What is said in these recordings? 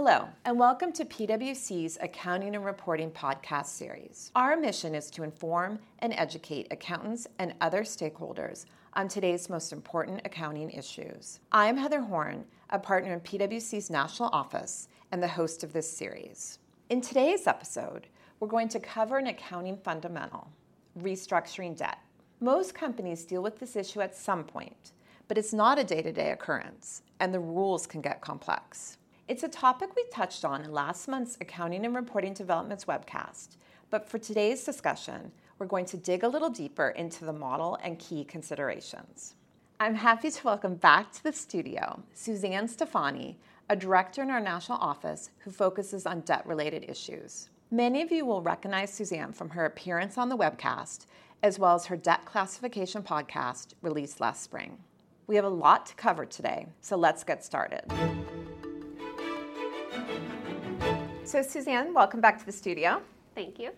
Hello, and welcome to PwC's Accounting and Reporting podcast series. Our mission is to inform and educate accountants and other stakeholders on today's most important accounting issues. I'm Heather Horn, a partner in PwC's national office and the host of this series. In today's episode, we're going to cover an accounting fundamental restructuring debt. Most companies deal with this issue at some point, but it's not a day to day occurrence, and the rules can get complex. It's a topic we touched on in last month's Accounting and Reporting Developments webcast, but for today's discussion, we're going to dig a little deeper into the model and key considerations. I'm happy to welcome back to the studio Suzanne Stefani, a director in our national office who focuses on debt related issues. Many of you will recognize Suzanne from her appearance on the webcast, as well as her debt classification podcast released last spring. We have a lot to cover today, so let's get started. So, Suzanne, welcome back to the studio. Thank you.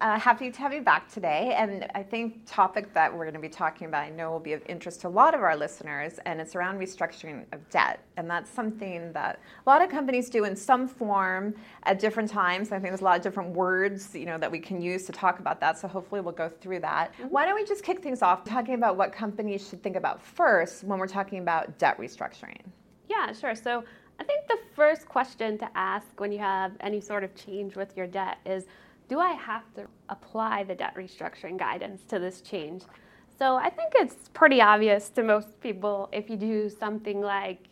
Uh, happy to have you back today. And I think topic that we're going to be talking about, I know will be of interest to a lot of our listeners, and it's around restructuring of debt. And that's something that a lot of companies do in some form at different times. I think there's a lot of different words, you know, that we can use to talk about that. So hopefully we'll go through that. Mm-hmm. Why don't we just kick things off talking about what companies should think about first when we're talking about debt restructuring? Yeah, sure. So I think the first question to ask when you have any sort of change with your debt is do I have to apply the debt restructuring guidance to this change? So I think it's pretty obvious to most people if you do something like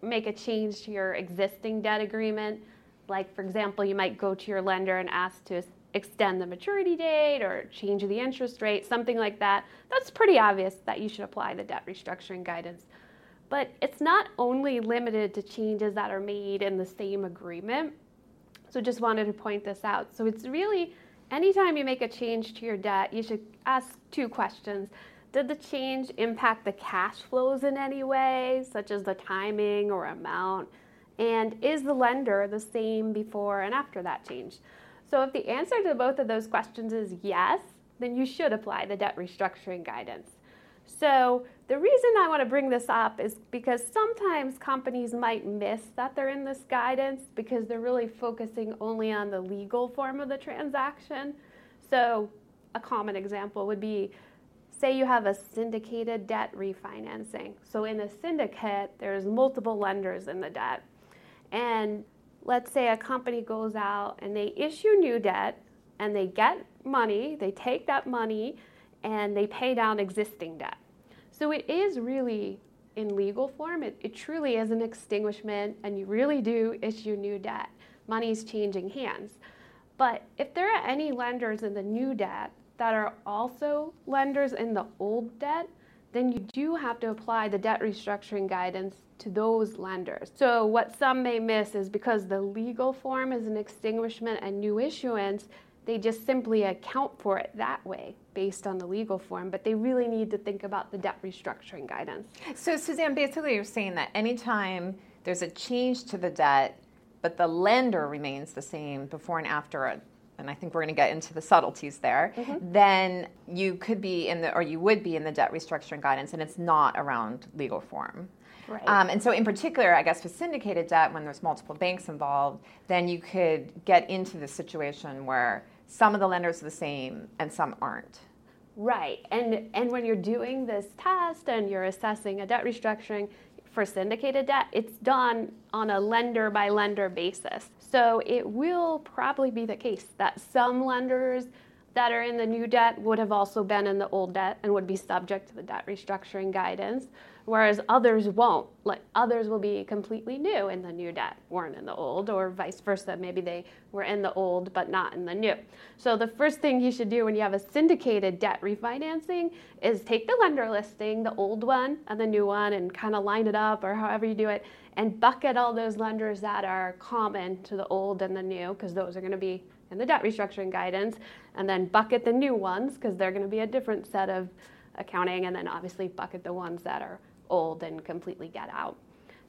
make a change to your existing debt agreement, like for example, you might go to your lender and ask to extend the maturity date or change the interest rate, something like that. That's pretty obvious that you should apply the debt restructuring guidance. But it's not only limited to changes that are made in the same agreement. So just wanted to point this out. So it's really anytime you make a change to your debt, you should ask two questions. Did the change impact the cash flows in any way, such as the timing or amount? And is the lender the same before and after that change? So if the answer to both of those questions is yes, then you should apply the debt restructuring guidance. So the reason I want to bring this up is because sometimes companies might miss that they're in this guidance because they're really focusing only on the legal form of the transaction. So a common example would be say you have a syndicated debt refinancing. So in a syndicate, there's multiple lenders in the debt. And let's say a company goes out and they issue new debt and they get money, they take that money and they pay down existing debt. So it is really in legal form, it, it truly is an extinguishment, and you really do issue new debt. Money's changing hands. But if there are any lenders in the new debt that are also lenders in the old debt, then you do have to apply the debt restructuring guidance to those lenders. So, what some may miss is because the legal form is an extinguishment and new issuance, they just simply account for it that way based on the legal form, but they really need to think about the debt restructuring guidance. So, Suzanne, basically, you're saying that anytime there's a change to the debt, but the lender remains the same before and after it, and I think we're going to get into the subtleties there, mm-hmm. then you could be in the, or you would be in the debt restructuring guidance, and it's not around legal form. Right. Um, and so, in particular, I guess with syndicated debt, when there's multiple banks involved, then you could get into the situation where some of the lenders are the same and some aren't. Right. And and when you're doing this test and you're assessing a debt restructuring for syndicated debt, it's done on a lender by lender basis. So it will probably be the case that some lenders that are in the new debt would have also been in the old debt and would be subject to the debt restructuring guidance whereas others won't. Like others will be completely new in the new debt, weren't in the old, or vice versa. Maybe they were in the old but not in the new. So the first thing you should do when you have a syndicated debt refinancing is take the lender listing, the old one and the new one, and kind of line it up or however you do it, and bucket all those lenders that are common to the old and the new, because those are going to be in the debt restructuring guidance, and then bucket the new ones because they're going to be a different set of accounting, and then obviously bucket the ones that are old and completely get out.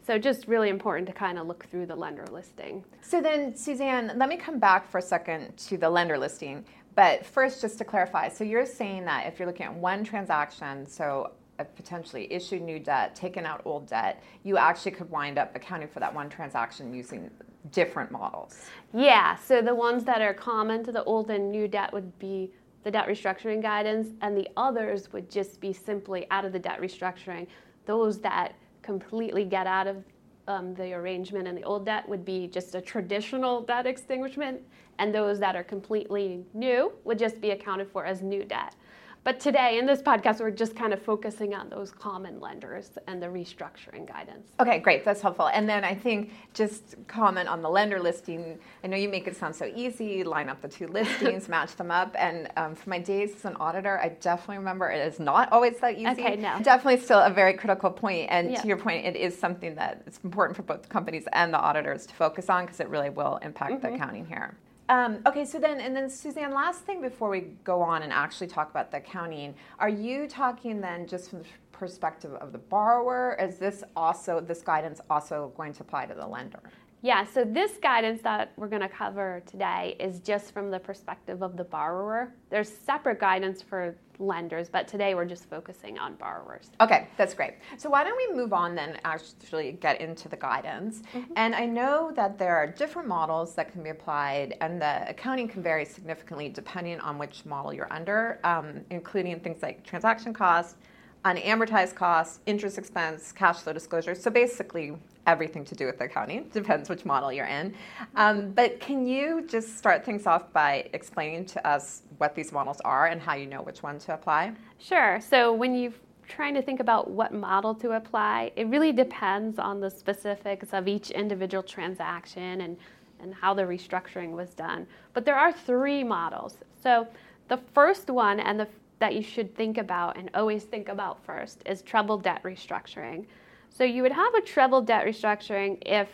So just really important to kind of look through the lender listing. So then, Suzanne, let me come back for a second to the lender listing. But first, just to clarify, so you're saying that if you're looking at one transaction, so a potentially issued new debt, taken out old debt, you actually could wind up accounting for that one transaction using different models? Yeah, so the ones that are common to the old and new debt would be the debt restructuring guidance, and the others would just be simply out of the debt restructuring. Those that completely get out of um, the arrangement and the old debt would be just a traditional debt extinguishment, and those that are completely new would just be accounted for as new debt. But today in this podcast, we're just kind of focusing on those common lenders and the restructuring guidance. Okay, great. That's helpful. And then I think just comment on the lender listing. I know you make it sound so easy. Line up the two listings, match them up. And um, for my days as an auditor, I definitely remember it is not always that easy. Okay, no. Definitely still a very critical point. And Yeah. to your point, it is something that it's important for both the companies and the auditors to focus on because it really will impact Mm-hmm. the accounting here. Um, okay, so then, and then Suzanne, last thing before we go on and actually talk about the accounting, are you talking then just from the perspective of the borrower? Is this also, this guidance also going to apply to the lender? Yeah, so this guidance that we're going to cover today is just from the perspective of the borrower. There's separate guidance for lenders, but today we're just focusing on borrowers. Okay, that's great. So why don't we move on then actually get into the guidance? And I know that there are different models that can be applied, and the accounting can vary significantly depending on which model you're under, um, including things like transaction costs, unamortized costs, interest expense, cash flow disclosure. So basically, everything to do with the accounting depends which model you're in. Um, but can you just start things off by explaining to us what these models are and how you know which one to apply? Sure. So when you're trying to think about what model to apply, it really depends on the specifics of each individual transaction and, and how the restructuring was done. But there are three models. So the first one and the that you should think about and always think about first is troubled debt restructuring. So you would have a troubled debt restructuring if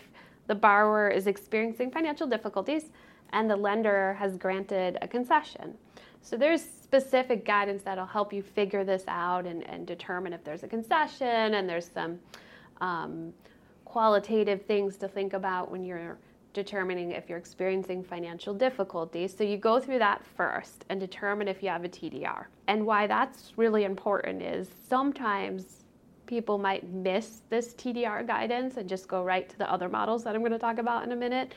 the borrower is experiencing financial difficulties and the lender has granted a concession. So there's specific guidance that'll help you figure this out and, and determine if there's a concession and there's some um, qualitative things to think about when you're determining if you're experiencing financial difficulties. So you go through that first and determine if you have a TDR. And why that's really important is sometimes people might miss this TDR guidance and just go right to the other models that I'm going to talk about in a minute.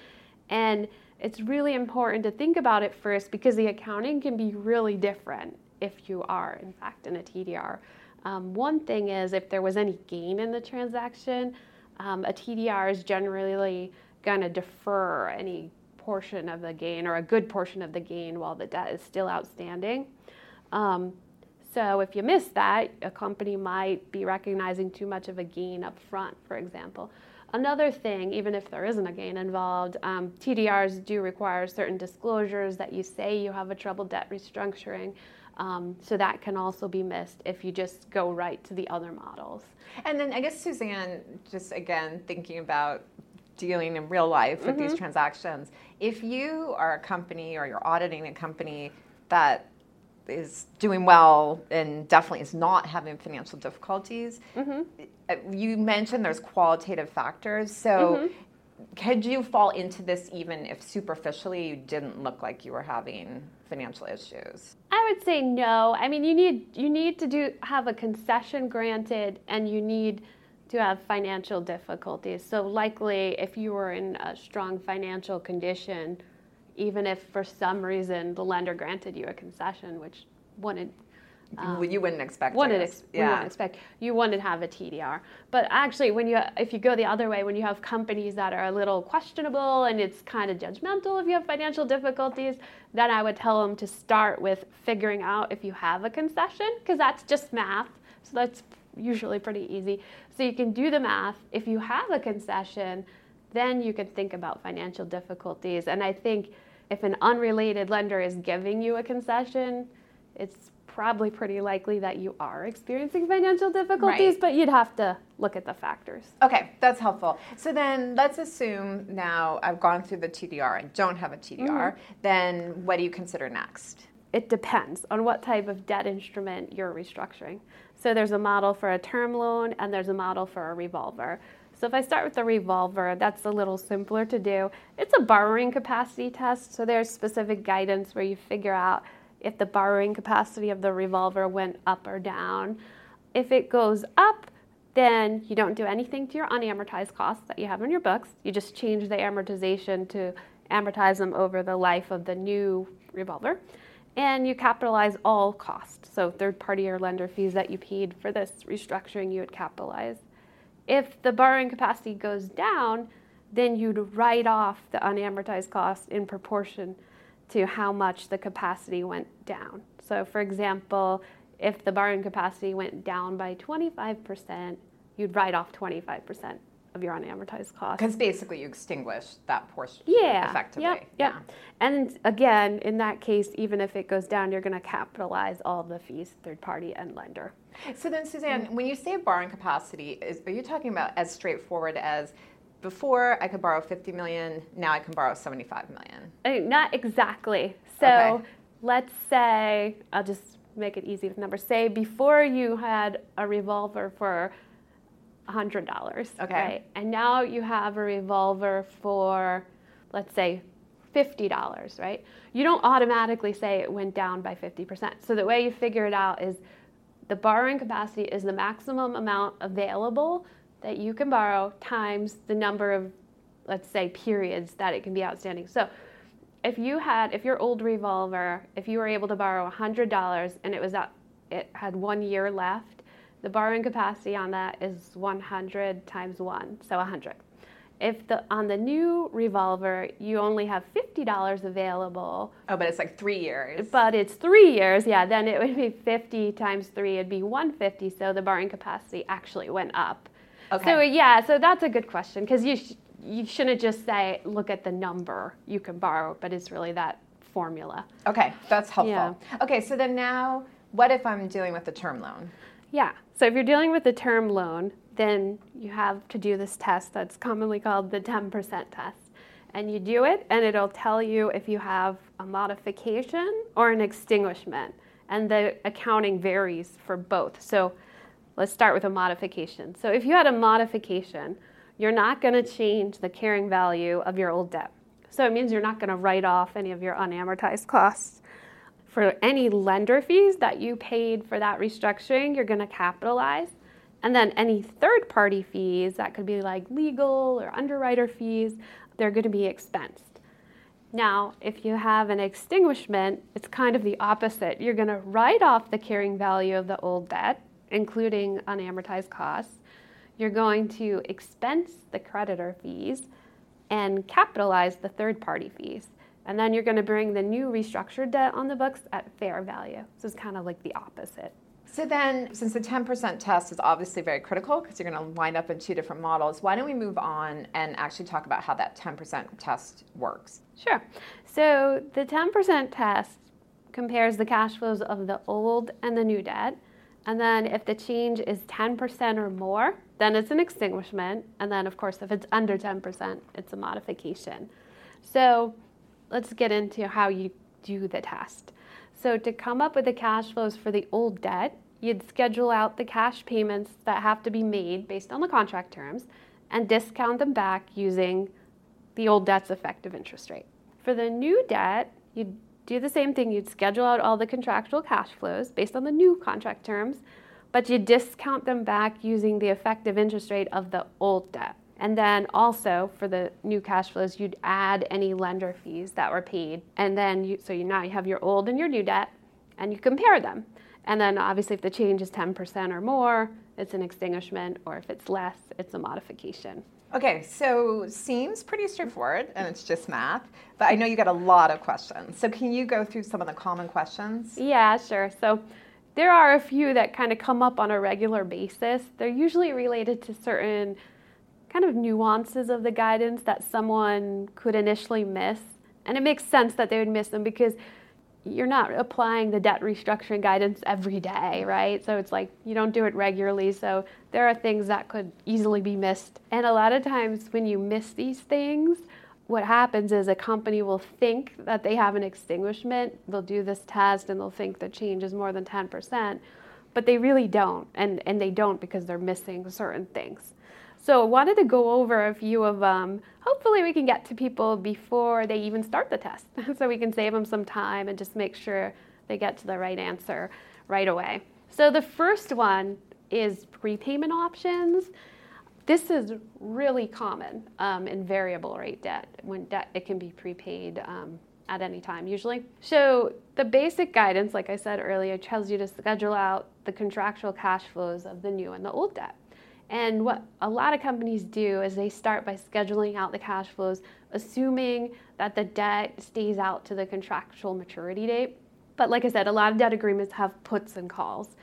And it's really important to think about it first because the accounting can be really different if you are, in fact, in a TDR. Um, one thing is if there was any gain in the transaction, um, a TDR is generally going to defer any portion of the gain or a good portion of the gain while the debt is still outstanding. Um, so if you miss that, a company might be recognizing too much of a gain up front, for example. Another thing, even if there isn't a gain involved, um, TDRs do require certain disclosures that you say you have a troubled debt restructuring. Um, so that can also be missed if you just go right to the other models. And then I guess Suzanne, just again thinking about dealing in real life with these transactions, if you are a company or you're auditing a company that is doing well and definitely is not having financial difficulties, uh, you mentioned there's qualitative factors. So could you fall into this even if superficially you didn't look like you were having financial issues? I would say no. I mean, you need you need to do have a concession granted, and you need to have financial difficulties. So likely, if you were in a strong financial condition, even if for some reason the lender granted you a concession, which wouldn't Well, you wouldn't expect. Wouldn't ex- we wouldn't expect you wouldn't have a TDR. But actually, when you if you go the other way, when you have companies that are a little questionable and it's kind of judgmental if you have financial difficulties, then I would tell them to start with figuring out if you have a concession because that's just math. So that's usually pretty easy. So you can do the math. If you have a concession, then you can think about financial difficulties. And I think if an unrelated lender is giving you a concession, it's probably pretty likely that you are experiencing financial difficulties, Right. but you'd have to look at the factors. Okay, that's helpful. So then let's assume now I've gone through the TDR and don't have a TDR. Mm-hmm. Then what do you consider next? It depends on what type of debt instrument you're restructuring. So there's a model for a term loan and there's a model for a revolver. So if I start with the revolver, that's a little simpler to do. It's a borrowing capacity test, so there's specific guidance where you figure out if the borrowing capacity of the revolver went up or down. If it goes up, then you don't do anything to your unamortized costs that you have in your books. You just change the amortization to amortize them over the life of the new revolver. And you capitalize all costs. So, third party or lender fees that you paid for this restructuring, you would capitalize. If the borrowing capacity goes down, then you'd write off the unamortized cost in proportion to how much the capacity went down. So, for example, if the borrowing capacity went down by 25%, you'd write off 25% of your unamortized cost. Because basically you extinguish that portion yeah, effectively. Yep, yep. Yeah. And again, in that case, even if it goes down, you're going to capitalize all the fees, third party and lender. So then, Suzanne, mm-hmm. when you say borrowing capacity, is, are you talking about as straightforward as before I could borrow 50 million, now I can borrow 75 million? I mean, not exactly. So okay. let's say, I'll just make it easy with numbers. Say before you had a revolver for $100. Okay. Right? And now you have a revolver for, let's say, $50, right? You don't automatically say it went down by 50%. So the way you figure it out is the borrowing capacity is the maximum amount available that you can borrow times the number of, let's say, periods that it can be outstanding. So if you had, if your old revolver, if you were able to borrow $100 and it was at, it had one year left, the borrowing capacity on that is 100 times one, so 100. If the on the new revolver you only have fifty dollars available. Oh, but it's like three years. But it's three years, yeah. Then it would be fifty times three. It'd be one fifty. So the borrowing capacity actually went up. Okay. So yeah, so that's a good question because you sh- you shouldn't just say look at the number you can borrow, but it's really that formula. Okay, that's helpful. Yeah. Okay, so then now, what if I'm dealing with a term loan? Yeah. So if you're dealing with a term loan, then you have to do this test that's commonly called the 10% test. And you do it, and it'll tell you if you have a modification or an extinguishment. And the accounting varies for both. So let's start with a modification. So if you had a modification, you're not going to change the carrying value of your old debt. So it means you're not going to write off any of your unamortized costs. For any lender fees that you paid for that restructuring, you're going to capitalize. And then any third party fees, that could be like legal or underwriter fees, they're going to be expensed. Now, if you have an extinguishment, it's kind of the opposite. You're going to write off the carrying value of the old debt, including unamortized costs. You're going to expense the creditor fees and capitalize the third party fees. And then you're going to bring the new restructured debt on the books at fair value. So it's kind of like the opposite. So then, since the 10% test is obviously very critical because you're going to wind up in two different models, why don't we move on and actually talk about how that 10% test works? Sure. So the 10% test compares the cash flows of the old and the new debt. And then if the change is 10% or more, then it's an extinguishment. And then, of course, if it's under 10%, it's a modification. So let's get into how you do the test. So, to come up with the cash flows for the old debt, you'd schedule out the cash payments that have to be made based on the contract terms and discount them back using the old debt's effective interest rate. For the new debt, you'd do the same thing. You'd schedule out all the contractual cash flows based on the new contract terms, but you discount them back using the effective interest rate of the old debt. And then also for the new cash flows, you'd add any lender fees that were paid. And then you, so you now you have your old and your new debt and you compare them. And then obviously if the change is 10% or more, it's an extinguishment, or if it's less, it's a modification. Okay, so seems pretty straightforward and it's just math, but I know you got a lot of questions. So can you go through some of the common questions? Yeah, sure. So there are a few that kind of come up on a regular basis. They're usually related to certain kind of nuances of the guidance that someone could initially miss. And it makes sense that they would miss them because you're not applying the debt restructuring guidance every day, right? So it's like you don't do it regularly. So there are things that could easily be missed. And a lot of times when you miss these things, what happens is a company will think that they have an extinguishment, they'll do this test and they'll think the change is more than 10%, but they really don't. And, and they don't because they're missing certain things. So I wanted to go over a few of them. Hopefully we can get to people before they even start the test so we can save them some time and just make sure they get to the right answer right away. So the first one is prepayment options. This is really common um, in variable rate debt. When debt, it can be prepaid um, at any time usually. So the basic guidance, like I said earlier, tells you to schedule out the contractual cash flows of the new and the old debt. And what a lot of companies do is they start by scheduling out the cash flows, assuming that the debt stays out to the contractual maturity date. But like I said, a lot of debt agreements have puts and calls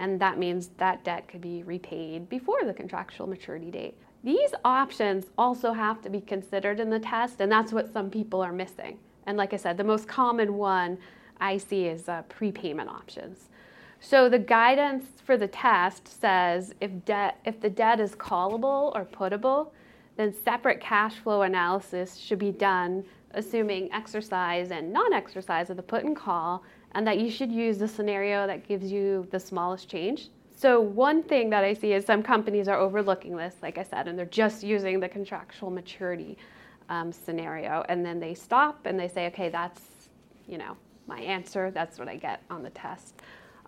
and that means that debt could be repaid before the contractual maturity date. These options also have to be considered in the test, and that's what some people are missing. And like I said, the most common one I see is uh, prepayment options. So the guidance for the test says if debt if the debt is callable or puttable, then separate cash flow analysis should be done assuming exercise and non-exercise of the put and call and that you should use the scenario that gives you the smallest change. So, one thing that I see is some companies are overlooking this, like I said, and they're just using the contractual maturity um, scenario, and then they stop and they say, okay, that's, you know, my answer. That's what I get on the test.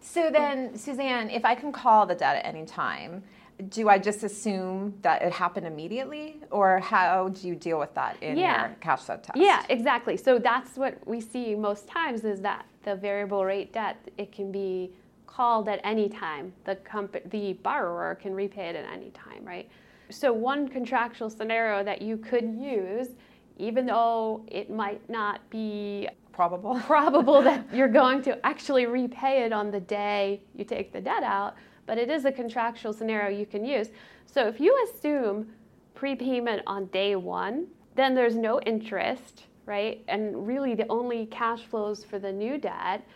So then, Suzanne, if I can call the debt at any time, do I just assume that it happened immediately, or how do you deal with that in yeah. your cash flow test? Yeah, exactly. So that's what we see most times is that the variable rate debt it can be called at any time. The comp- the borrower can repay it at any time, right? So one contractual scenario that you could use, even though it might not be probable probable that you're going to actually repay it on the day you take the debt out but it is a contractual scenario you can use. So if you assume prepayment on day one, then there's no interest, right? And really the only cash flows for the new debt,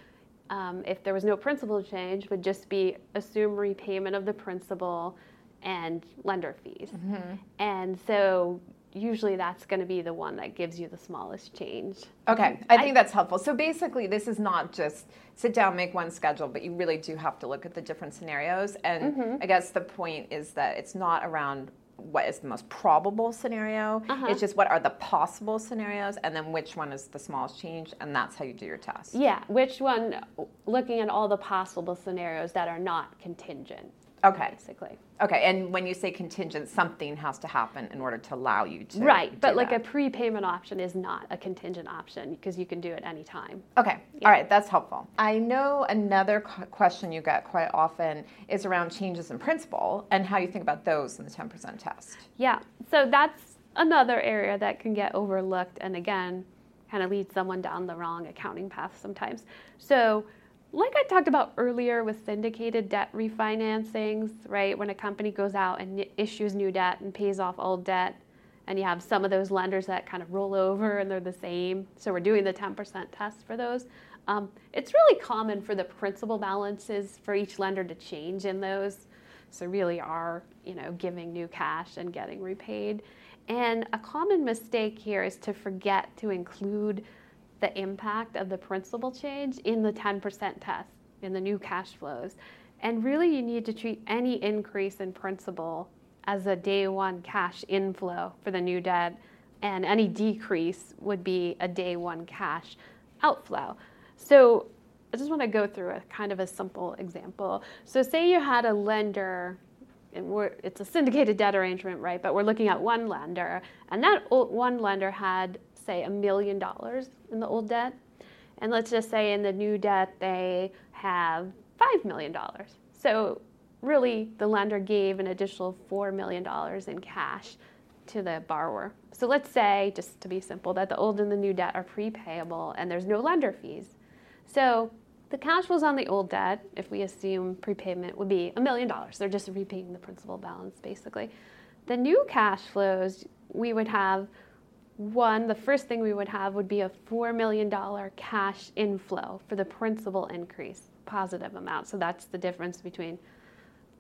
um, if there was no principal change, would just be assume repayment of the principal and lender fees. Mm-hmm. And so usually that's going to be the one that gives you the smallest change. Okay, I think I, that's helpful. So basically, this is not just sit down, make one schedule, but you really do have to look at the different scenarios. And mm-hmm. I guess the point is that it's not around what is the most probable scenario. Uh-huh. It's just what are the possible scenarios, and then which one is the smallest change, and that's how you do your test. Yeah, which one, looking at all the possible scenarios that are not contingent. Okay. Basically. Okay, and when you say contingent, something has to happen in order to allow you to. Right, but like a prepayment option is not a contingent option because you can do it anytime. Okay, yeah. all right, that's helpful. I know another question you get quite often is around changes in principal and how you think about those in the 10% test. Yeah, so that's another area that can get overlooked and again, kind of lead someone down the wrong accounting path sometimes. So like I talked about earlier with syndicated debt refinancings, right? When a company goes out and issues new debt and pays off old debt, and you have some of those lenders that kind of roll over and they're the same. So we're doing the 10% test for those. Um, it's really common for the principal balances for each lender to change in those. So really are, you know, giving new cash and getting repaid. And a common mistake here is to forget to include the impact of the principal change in the 10% test, in the new cash flows. And really, you need to treat any increase in principal as a day one cash inflow for the new debt, and any decrease would be a day one cash outflow. So, I just want to go through a kind of a simple example. So, say you had a lender, and it's a syndicated debt arrangement, right? But we're looking at one lender, and that one lender had say a million dollars in the old debt. And let's just say in the new debt they have $5 million. So really the lender gave an additional $4 million in cash to the borrower. So let's say, just to be simple, that the old and the new debt are prepayable and there's no lender fees. So the cash flows on the old debt, if we assume prepayment, would be a million dollars. They're just repaying the principal balance, basically. The new cash flows, we would have one, the first thing we would have would be a $4 million cash inflow for the principal increase, positive amount. So that's the difference between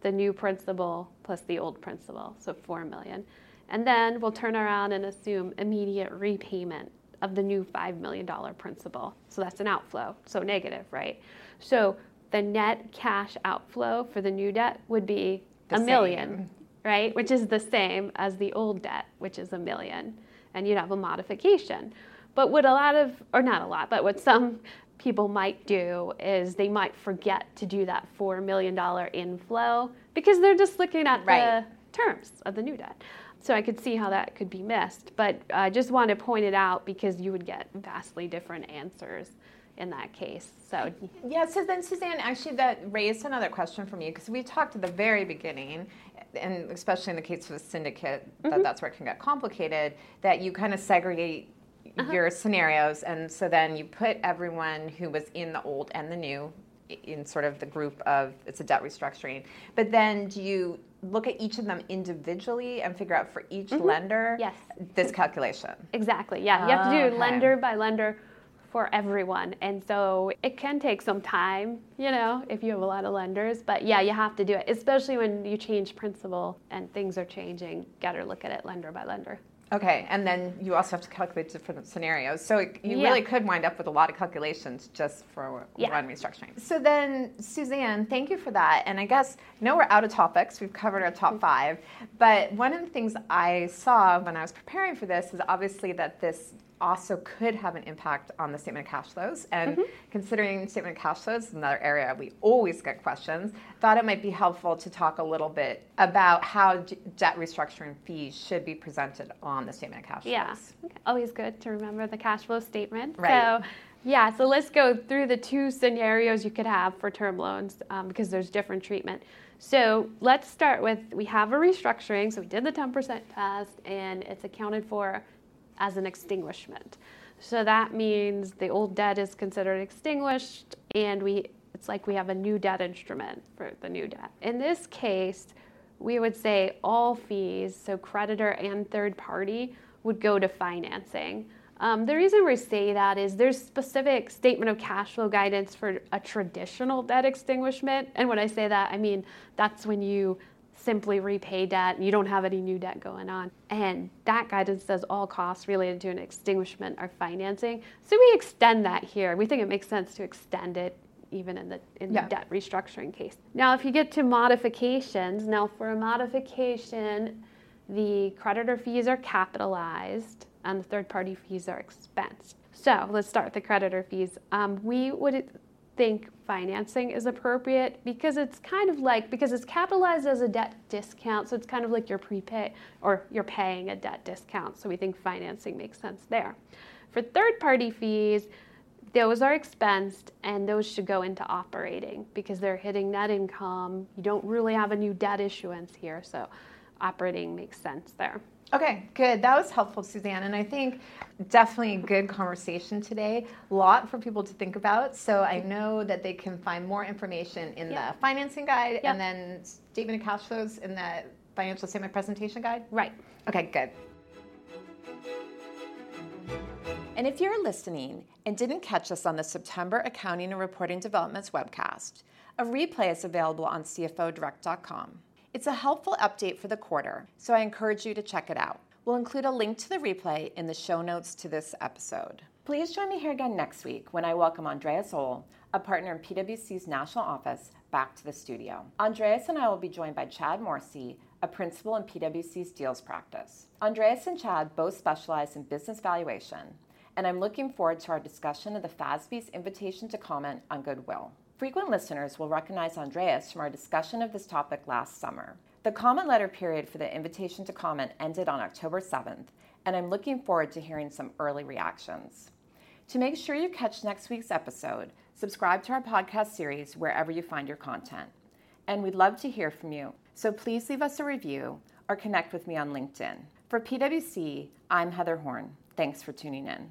the new principal plus the old principal, so 4 million. And then we'll turn around and assume immediate repayment of the new $5 million principal. So that's an outflow, so negative, right? So the net cash outflow for the new debt would be the a million, right? Which is the same as the old debt, which is a million and you'd have a modification. But what a lot of, or not a lot, but what some people might do is they might forget to do that $4 million inflow because they're just looking at right. the terms of the new debt. So I could see how that could be missed. But I just want to point it out because you would get vastly different answers in that case. So yeah. So then, Suzanne, actually, that raised another question for me because we talked at the very beginning, and especially in the case of a syndicate, mm-hmm. that that's where it can get complicated. That you kind of segregate uh-huh. your scenarios, and so then you put everyone who was in the old and the new in sort of the group of it's a debt restructuring. But then do you look at each of them individually and figure out for each mm-hmm. lender yes. this calculation? Exactly. Yeah, you have to do okay. lender by lender for everyone. And so it can take some time, you know, if you have a lot of lenders. But yeah, you have to do it, especially when you change principal and things are changing. Got to look at it lender by lender. Okay, and then you also have to calculate different scenarios. So you yeah. really could wind up with a lot of calculations just for yeah. one restructuring. So then, Suzanne, thank you for that. And I guess, I know we're out of topics, we've covered our top five, but one of the things I saw when I was preparing for this is obviously that this also could have an impact on the statement of cash flows. And mm-hmm. considering statement of cash flows is another area we always get questions, thought it might be helpful to talk a little bit about how d- debt restructuring fees should be presented on the statement of cash flows. Yeah, okay. always good to remember the cash flow statement. Right. So, yeah, so let's go through the two scenarios you could have for term loans um, because there's different treatment. So let's start with we have a restructuring. So we did the 10% test and it's accounted for as an extinguishment. So that means the old debt is considered extinguished and we it's like we have a new debt instrument for the new debt. In this case, we would say all fees, so creditor and third party, would go to financing. Um, the reason we say that is there's specific statement of cash flow guidance for a traditional debt extinguishment. And when I say that, I mean that's when you simply repay debt and you don't have any new debt going on. And that guidance says all costs related to an extinguishment are financing. So we extend that here. We think it makes sense to extend it even in the in yeah. the debt restructuring case. Now if you get to modifications, now for a modification, the creditor fees are capitalized and the third party fees are expensed. So let's start with the creditor fees. Um, we would think financing is appropriate because it's kind of like because it's capitalized as a debt discount so it's kind of like you're prepay or you're paying a debt discount. So we think financing makes sense there. For third party fees those are expensed and those should go into operating because they're hitting net income. You don't really have a new debt issuance here so operating makes sense there Okay, good. That was helpful, Suzanne. And I think definitely a good conversation today. A lot for people to think about. So I know that they can find more information in the financing guide and then statement of cash flows in the financial statement presentation guide. Right. Okay, good. And if you're listening and didn't catch us on the September Accounting and Reporting Developments webcast, a replay is available on CFOdirect.com. It's a helpful update for the quarter, so I encourage you to check it out. We'll include a link to the replay in the show notes to this episode. Please join me here again next week when I welcome Andreas Ohl, a partner in PwC's national office, back to the studio. Andreas and I will be joined by Chad Morsey, a principal in PwC's deals practice. Andreas and Chad both specialize in business valuation, and I'm looking forward to our discussion of the FASB's invitation to comment on goodwill. Frequent listeners will recognize Andreas from our discussion of this topic last summer. The comment letter period for the invitation to comment ended on October 7th, and I'm looking forward to hearing some early reactions. To make sure you catch next week's episode, subscribe to our podcast series wherever you find your content. And we'd love to hear from you, so please leave us a review or connect with me on LinkedIn. For PwC, I'm Heather Horn. Thanks for tuning in.